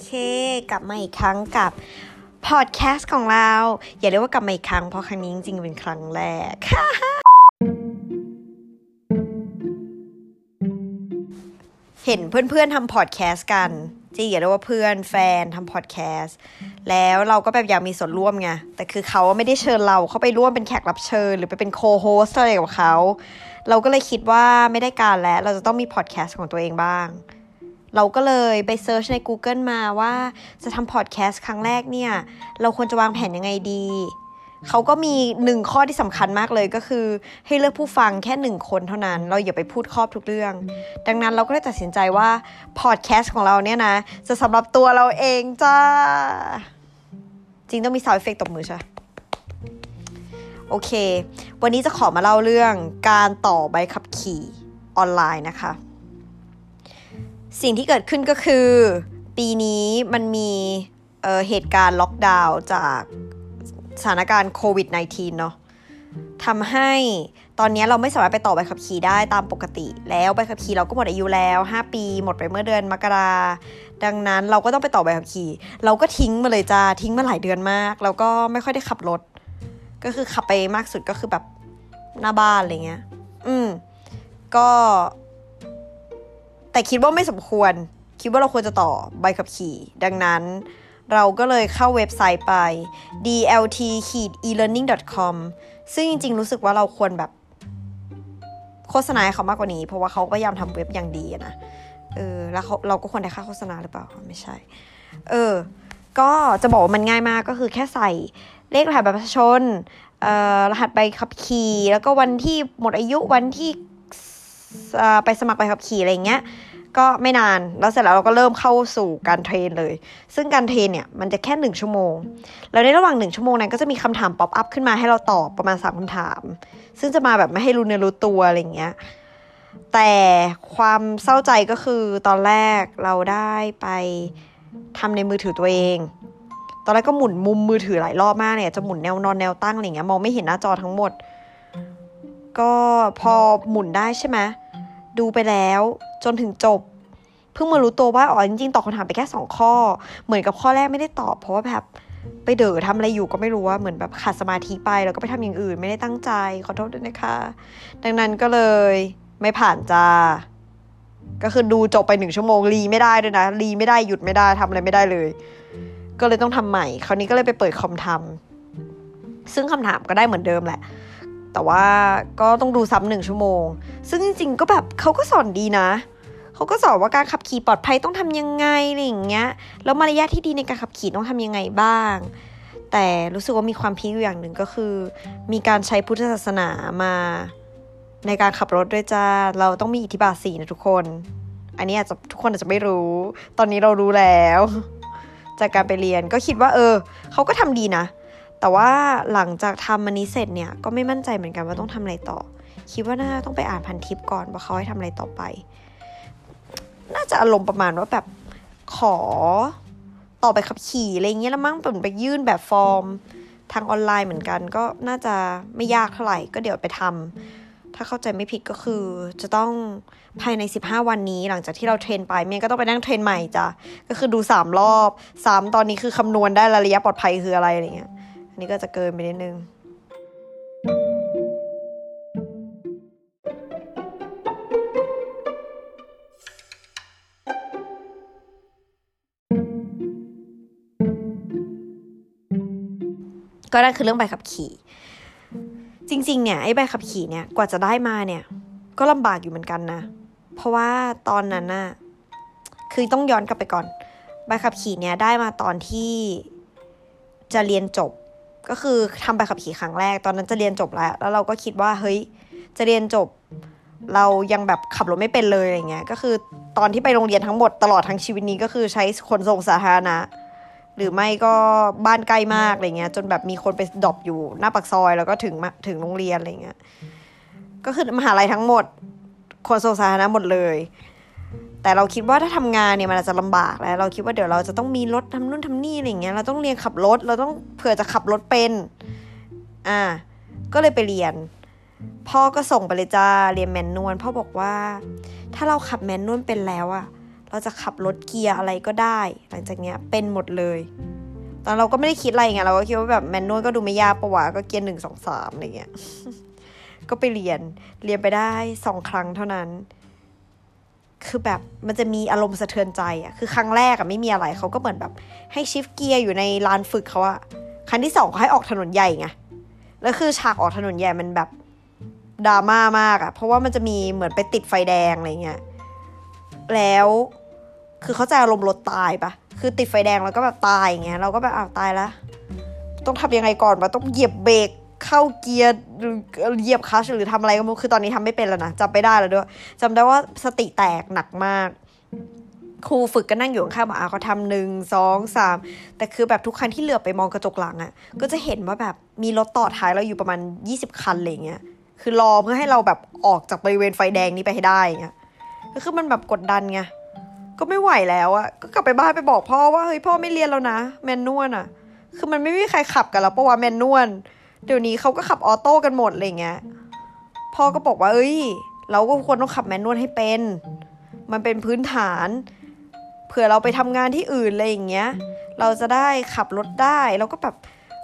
เค กลับมาอีกครั้งกับพอดแคสต์ของเรา อย่าเรียกว่ากลับมาอีกครั้ง เพราะครั้งนี้จริงๆเป็นครั้งแรก เห็นเพื่อนๆทำพอดแคสต์กันจริงอย่าเรียกว่าเพื่อนแฟนทำพอดแคสต์แล้วเราก็แบบอยากมีส่วนร่วมไงแต่คือเขาไม่ได้เชิญเราเข้าไปร่วมเป็นแขกรับเชิญ หรือไปเป็น co-host อะไรกับเขาเราก็เลยคิดว่าไม่ได้การแล้ว เราจะต้องมีพอดแคสต์ของตัวเองบ้าง เราก็เลยไป search ใน Google มาว่าจะทำพอดแคสต์ครั้งแรกเนี่ย เราควรจะวางแผนยังไงดี เขาก็มีหนึ่งข้อที่สำคัญมากเลยก็คือ ให้เลือกผู้ฟังแค่หนึ่งคนเท่านั้น เราอย่าไปพูดครอบทุกเรื่อง ดังนั้นเราก็เลยตัดสินใจว่าพอดแคสต์ของเราเนี่ยนะ จะสำหรับตัวเราเองจ้า จริงต้องมี sound effect ตบมือใช่โอเค วันนี้จะขอมาเล่าเรื่องการต่อใบขับขี่ออนไลน์นะคะ สิ่งที่เกิดขึ้นก็คือ ปีนี้มันมีเเหตุการณ์ล็อกดาวน์จากสถานการณ์โควิด -19 เนาะทำให้ตอนนี้เราไม่สามารถไปต่อใบขับขี่ได้ตามปกติ แล้วใบขับขี่เราก็หมดอายุแล้ว 5 ปี หมดไปเมื่อเดือนมกราดังนั้นเราก็ต้องไปต่อใบขับขี่ เราก็ทิ้งมาเลยจ้าทิ้งมาหลายเดือนมาก แล้วก็ไม่ค่อยได้ขับรถ ก็คือขับไปมากสุดก็คือแบบหน้าบ้านอะไรเงี้ย อืม ก็ แต่คิดว่าไม่สมควร คิดว่าเราควรจะต่อใบขับขี่ ดังนั้นเราก็เลยเข้าเว็บไซต์ไป dlt-elearning.com ซึ่งจริง ๆ รู้สึกว่าเราควรแบบโฆษณาเขามากกว่านี้ เพราะว่าเขาพยายามทำเว็บอย่างดีนะ เออ แล้วเขาเราก็ควรได้ค่าโฆษณาหรือเปล่า ไม่ใช่ เออ ก็จะบอกว่ามันง่ายมากก็คือแค่ใส่เลขรหัสบัตรประชาชน เอ่อ รหัสใบขับขี่ แล้วก็วันที่หมดอายุ วันที่ไปสมัครใบขับขี่อะไรเงี้ย ก็ไม่นาน แล้วเสร็จแล้วเราก็เริ่มเข้าสู่การ train เลย ซึ่งการ train เนี่ยมันจะแค่หนึ่งชั่วโมง แล้วในระหว่างหนึ่งชั่วโมงนั้นก็จะมีคำถาม pop up ขึ้นมาให้เราตอบประมาณสามคำถาม ซึ่งจะมาแบบไม่ให้รู้เนื้อรู้ตัวอะไรเงี้ย แต่ความเศร้าใจก็คือตอนแรกเราได้ไปทำในมือถือตัวเอง ตอนแรกก็หมุนมุมมือถือหลายรอบมากเนี่ยจะหมุนแนวนอนแนวตั้งอะไรเงี้ยมองไม่เห็นหน้าจอทั้งหมด ก็พอหมุนได้ใช่ไหม ดูไปแล้ว จนถึงจบ เพิ่งมารู้ตัวว่าอ๋อจริงๆตอบคำถามไปแค่สองข้อ เหมือนกับข้อแรกไม่ได้ตอบ เพราะว่าแบบไปเด๋อทำอะไรอยู่ก็ไม่รู้ว่าเหมือนแบบขาดสมาธิไปแล้วก็ไปทำอย่างอื่น ไม่ได้ตั้งใจขอโทษด้วยนะคะ ดังนั้นก็เลยไม่ผ่านจ้าก็คือดูจบไปหนึ่งชั่วโมงรีไม่ได้ด้วยนะรีไม่ได้หยุดไม่ได้ทำอะไรไม่ได้เลย ก็เลยต้องทำใหม่ คราวนี้ก็เลยไปเปิดคอมทำซึ่งคำถามก็ได้เหมือนเดิมแหละ แต่ว่าก็ต้องดูซ้ำหนึ่งชั่วโมง ซึ่งจริงๆก็แบบเขาก็สอนดีนะเขาก็สอนว่าการขับขี่ปลอดภัยต้องทำยังไงอะไรอย่างเงี้ยแล้วมารยาทที่ดีในการขับขี่ต้องทำยังไงบ้าง แต่รู้สึกว่ามีความพีคอยู่อย่างหนึ่งก็คือ มีการใช้พุทธศาสนามาในการขับรถด้วยจ้า เราต้องมีอิทธิบาทสีนะทุกคน อันนี้อาจจะทุกคนอาจจะไม่รู้ ตอนนี้เรารู้แล้ว จากการไปเรียนก็คิดว่า เออเขาก็ทำดีนะ แต่ว่าหลังจากทำมันนี้เสร็จเนี่ยก็ไม่มั่นใจเหมือนกันว่าต้องทำอะไรต่อ คิดว่าน่าต้องไปอ่านพันทิปก่อนว่าเขาให้ทำอะไรต่อไป น่าจะอารมณ์ประมาณว่าแบบขอต่อไปขับขี่อะไรเงี้ยแล้วมั้งเปิดไปยื่นแบบฟอร์มทางออนไลน์เหมือนกัน ก็น่าจะไม่ยากเท่าไหร่ ก็เดี๋ยวไปทำถ้าเข้าใจไม่ผิดก็คือ จะต้องภายใน 15 วันนี้หลังจากที่เราเทรนไปเมียก็ต้องไปนั่งเทรนใหม่จ้ะก็คือดู 3 รอบ 3 ตอนนี้คือคำนวณได้ระยะปลอดภัยคืออะไรอะไรเงี้ย นี่ก็จะเกินไปนิดนึงก็นั่นคือเรื่องใบขับขี่ จริง ๆ เนี่ยไอ้ใบขับขี่เนี่ยกว่าจะได้มาเนี่ย ก็ลำบากอยู่เหมือนกันนะ เพราะว่าตอนนั้นน่ะคือต้องย้อนกลับไปก่อน ใบขับขี่เนี่ยได้มาตอนที่จะเรียนจบ ก็คือทำใบขับขี่ครั้งแรกตอนนั้นจะเรียนจบแล้ว แล้วเราก็คิดว่าเฮ้ยจะเรียนจบ เรายังแบบขับรถไม่เป็นเลยอะไรเงี้ยก็คือตอนที่ไปโรงเรียนทั้งหมดตลอดทั้งชีวิตนี้ก็คือใช้ขนส่งสาธารณะหรือไม่ก็บ้านใกล้มากอะไรเงี้ย จนแบบมีคนไปดรอปอยู่หน้าปากซอย แล้วก็ถึงถึงโรงเรียนอะไรเงี้ยก็คือมหาลัยทั้งหมดขนส่งสาธารณะหมดเลย แต่เราคิดว่าถ้าทำงานเนี่ยมันอาจจะลำบากแล้ว เราคิดว่าเดี๋ยวเราจะต้องมีรถทำนู่นทำนี่อะไรเงี้ยเราต้องเรียนขับรถ เราต้องเผื่อจะขับรถเป็นอ่าก็เลยไปเรียน พ่อก็ส่งไปเลยจ้าเรียนแมนนวลพ่อบอกว่า ถ้าเราขับแมนนวลเป็นแล้วอะเราจะขับรถเกียร์อะไรก็ได้ หลังจากเนี้ยเป็นหมดเลย ตอนเราก็ไม่ได้คิดอะไรไงเราก็คิดว่าแบบแมนนวลก็ดูไม่ยากปะวะก็เกียร์หนึ่งสองสามอะไรเงี้ยก็ไปเรียนเรียนไปได้สองครั้งเท่านั้น คือแบบมันจะมีอารมณ์สะเทือนใจอะคือครั้งแรกอะไม่มีอะไรเขาก็เหมือนแบบ ให้ชิฟเกียร์อยู่ในลานฝึกเขาอะครั้งที่สองเขาให้ออกถนนใหญ่ไงแล้วคือฉากออกถนนใหญ่มันแบบดราม่ามากอะเพราะว่ามันจะมีเหมือนไปติดไฟแดงอะไรเงี้ยแล้วคือเขาจะอารมณ์รถตายปะคือติดไฟแดงแล้วก็แบบตายอย่างเงี้ยเราก็แบบอ้าวตายละต้องทำยังไงก่อนวะต้องเหยียบเบรก เข้าเกียร์หรือเหยียบคลัชหรือทำอะไรก็ไม่รู้คือตอนนี้ทำไม่เป็นแล้วนะจำไม่ได้แล้วด้วยจำได้ว่าสติแตกหนักมากครูฝึกก็นั่งอยู่ข้างบอกอะเขาทำหนึ่งสองสามแต่คือแบบทุกครั้งที่เหลือบไปมองกระจกหลังอะ่ะ ก็จะเห็นว่าแบบมีรถต่อท้ายเราอยู่ประมาณยี่สิบคันอะไรเงี้ยคือรอเพื่อให้เราแบบออกจากบริเวณไฟแดงนี้ไปให้ได้เงี้ยก็คือมันแบบกดดันไงก็ไม่ไหวแล้วอะก็กลับไปบ้านไปบอกพ่อว่าเฮ้ยพ่อไม่เรียนแล้วนะ แมนนวลอะคือมันไม่มีใครขับกันแล้วปะวะแมนนวล เดี๋ยวนี้เขาก็ขับออโต้กันหมดอะไรเงี้ย พ่อก็บอกว่าเอ้ย เราก็ควรต้องขับแมนนวลให้เป็น มันเป็นพื้นฐาน เผื่อเราไปทำงานที่อื่นอะไรอย่างเงี้ย เราจะได้ขับรถได้ แล้วก็แบบ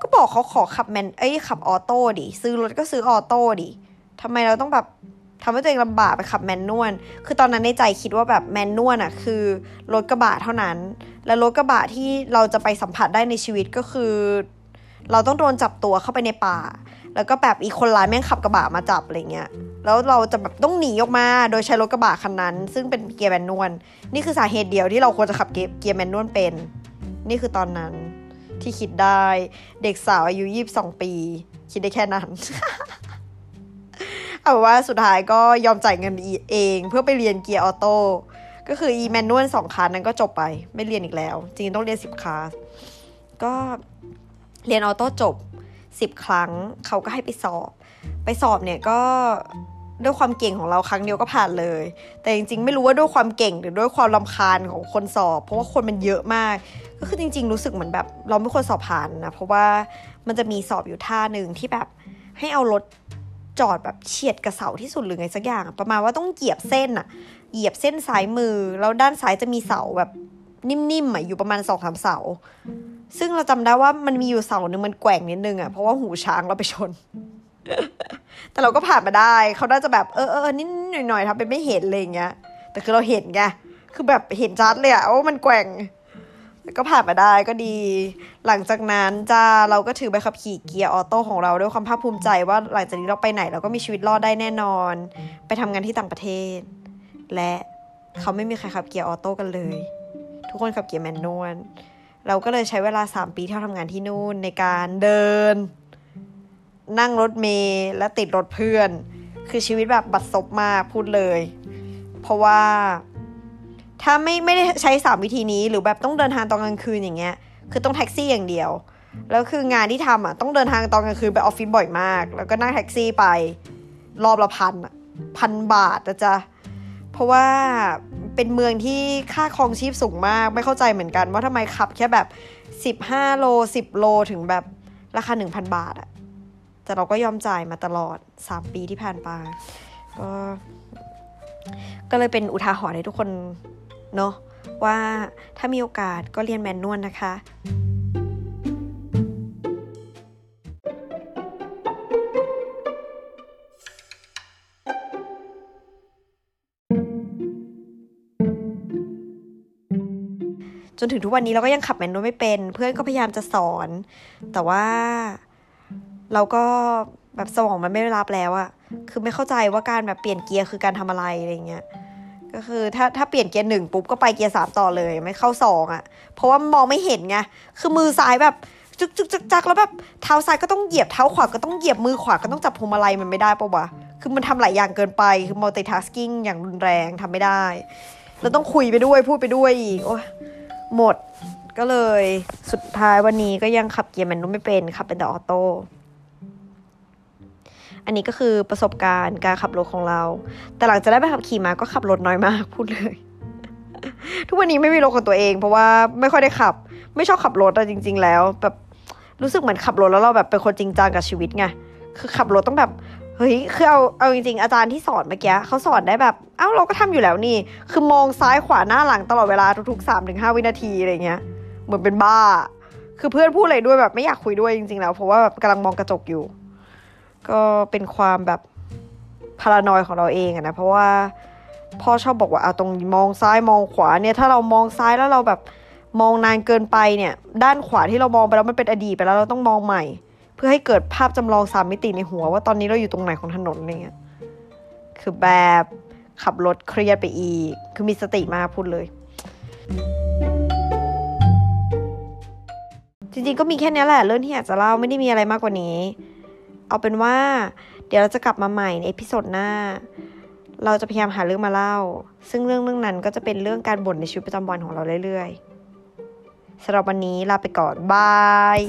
ก็บอกเขาขอขับ man เอ้ยขับ auto ดิ ซื้อรถก็ซื้อ auto ดิทำไมเราต้องแบบทำให้ตัวเองลำบากไปขับ manual คือตอนนั้นในใจคิดว่าแบบ manual อะคือรถกระบะเท่านั้น และรถกระบะที่เราจะไปสัมผัสได้ในชีวิตก็คือ เราต้องโดนจับตัวเข้าไปในป่า แล้วก็แบบอีกคนร้ายแม่งขับกระบะมาจับอะไรเงี้ย แล้วเราจะแบบต้องหนีออกมาโดยใช้รถกระบะคันนั้น ซึ่งเป็นเกียร์ manual นี่คือสาเหตุเดียวที่เราควรจะขับเกียร์แมนนวลเป็น นี่คือตอนนั้นที่คิดได้เด็กสาวอายุยี่สิบสองปี คิดได้แค่นั้น เอาว่าสุดท้ายก็ยอมจ่ายเงินเองเพื่อไปเรียนเกียร์ออโต้ก็คืออีแมนนวลสองคันนั้นก็จบไป ไม่เรียนอีกแล้ว จริงต้องเรียนสิบคลาสก็ เรียนออโต้จบสิบครั้งเขาก็ให้ไปสอบ ไปสอบเนี่ยก็ด้วยความเก่งของเราครั้งเดียวก็ผ่านเลย แต่จริงๆ ไม่รู้ว่าด้วยความเก่งหรือด้วยความลำคาญของคนสอบ เพราะว่าคนมันเยอะมาก ก็คือจริง ๆ รู้สึกเหมือนแบบ เราไม่ควรสอบผ่านนะ เพราะว่ามันจะมีสอบอยู่ท่าหนึ่งที่แบบให้เอารถจอดแบบเฉียดกระเสาที่สุดหรือไงสักอย่าง ประมาณว่าต้องเหยียบเส้นอะเหยียบเส้นซ้ายมือ แล้วด้านซ้ายจะมีเสาแบบนิ่มๆอะอยู่ประมาณสองสามเสา ซึ่งเราจำได้ว่ามันมีอยู่เสาหนึ่งมันแกว่งนิดนึงอะเพราะว่าหูช้างเราไปชน แต่เราก็ผ่านมาได้เขาน่าจะแบบเออเออนิดหน่อยๆทำเป็นไม่เห็นอะไรอย่างเงี้ย แต่คือเราเห็นไงคือแบบเห็นชัดเลยอะว่ามันแกว่งก็ผ่านมาได้ก็ดี หลังจากนั้นจะเราก็ถือใบขับขี่เกียร์ auto ของเราด้วยความภาคภูมิใจว่าหลังจากนี้เราไปไหนเราก็มีชีวิตรอดได้แน่นอน ไปทำงานที่ต่างประเทศ และเขาไม่มีใครขับเกียร์ auto กันเลย ทุกคนขับเกียร์ manual เราก็เลยใช้เวลา 3 ปีที่เราทำงานที่นู่นในการเดิน นั่งรถเมล์และติดรถเพื่อน คือชีวิตแบบบัดซบมากพูดเลย เพราะว่าถ้าไม่ไม่ได้ใช้สามวิธีนี้หรือแบบต้องเดินทางตอนกลางคืนอย่างเงี้ย คือต้องแท็กซี่อย่างเดียว แล้วคืองานที่ทำอะต้องเดินทางตอนกลางคืนไปออฟฟิศบ่อยมาก แล้วก็นั่งแท็กซี่ไปรอบละพันพันบาทนะจ๊ะเพราะว่า เป็นเมืองที่ค่าครองชีพสูงมาก ไม่เข้าใจเหมือนกัน ว่าทำไมขับแค่แบบสิบห้าโลสิบโลถึงแบบราคาหนึ่งพันบาทอะแต่เราก็ยอมจ่ายมาตลอดสามปีที่ผ่านไปก็ก็เลยเป็นอุทาหรณ์ให้ทุกคนเนาะว่าถ้ามีโอกาสก็เรียนแมนนวลนะคะ จนถึงทุกวันนี้เราก็ยังขับ manual ไม่เป็น เพื่อนก็พยายามจะสอน แต่ว่าเราก็แบบสมองมันไม่รับแล้วอะคือไม่เข้าใจว่าการแบบเปลี่ยนเกียร์คือการทำอะไรอะไรเงี้ย ก็คือถ้าถ้าเปลี่ยนเกียร์หนึ่งปุ๊บก็ไปเกียร์สามต่อเลยไม่เข้าสองอะเพราะว่ามองไม่เห็นไง คือมือซ้ายแบบจึกจึกจึกจักแล้วแบบเท้าซ้ายก็ต้องเหยียบเท้าขวาก็ต้องเหยียบมือขวาก็ต้องจับพวงมาลัยมันไม่ได้ปะวะ คือมันทำหลายอย่างเกินไป คือ multitasking อย่างรุนแรงทำไม่ได้แล้วต้องคุยไปด้วยพูดไปด้วยอีก โอ้ หมดก็เลยสุดท้ายวันนี้ก็ยังขับเกียร์แมนนวลไม่เป็นขับเป็นแต่ออโต้อันนี้ก็คือประสบการณ์การขับรถของเรา แต่หลังจากได้ไปขับขี่มาก็ขับรถน้อยมากพูดเลย ทุกวันนี้ไม่มีรถของตัวเอง เพราะว่าไม่ค่อยได้ขับ ไม่ชอบขับรถอะจริง ๆ แล้ว แบบรู้สึกเหมือนขับรถแล้วเราแบบเป็นคนจริงจังกับชีวิตไงคือขับรถต้องแบบ เฮ้ย คือเอา เอาจริงๆ อาจารย์ที่สอนเมื่อกี้เขาสอนได้แบบ เอ้า เราก็ทำอยู่แล้วนี่ คือมองซ้ายขวาหน้าหลังตลอดเวลาทุกๆสามถึงห้าวินาทีอะไรเงี้ย เหมือนเป็นบ้า คือเพื่อนพูดอะไรด้วยแบบไม่อยากคุยด้วยจริงๆ แล้ว เพราะว่าแบบกำลังมองกระจกอยู่ ก็เป็นความแบบพารานอยของเราเองอะนะ เพราะว่าพ่อชอบบอกว่าเอาตรงมองซ้ายมองขวาเนี่ย ถ้าเรามองซ้ายแล้วเราแบบมองนานเกินไปเนี่ย ด้านขวาที่เรามองไปแล้วมันเป็นอดีตไปแล้วเราต้องมองใหม่ เพื่อให้เกิดภาพจำลองสามมิติในหัว ว่าตอนนี้เราอยู่ตรงไหนของถนนอะไรเงี้ยคือแบบขับรถเครียดไปอีก คือมีสติมากพูดเลย จริงๆก็มีแค่นี้แหละเรื่องที่อยากจะเล่าไม่ได้มีอะไรมากกว่านี้ เอาเป็นว่า เดี๋ยวเราจะกลับมาใหม่ใน episode หน้า เราจะพยายามหาเรื่องมาเล่า ซึ่งเรื่องเรื่องนั้นก็จะเป็นเรื่องการบ่นในชีวิตประจำวันของเราเรื่อยๆสำหรับวันนี้ลาไปก่อน bye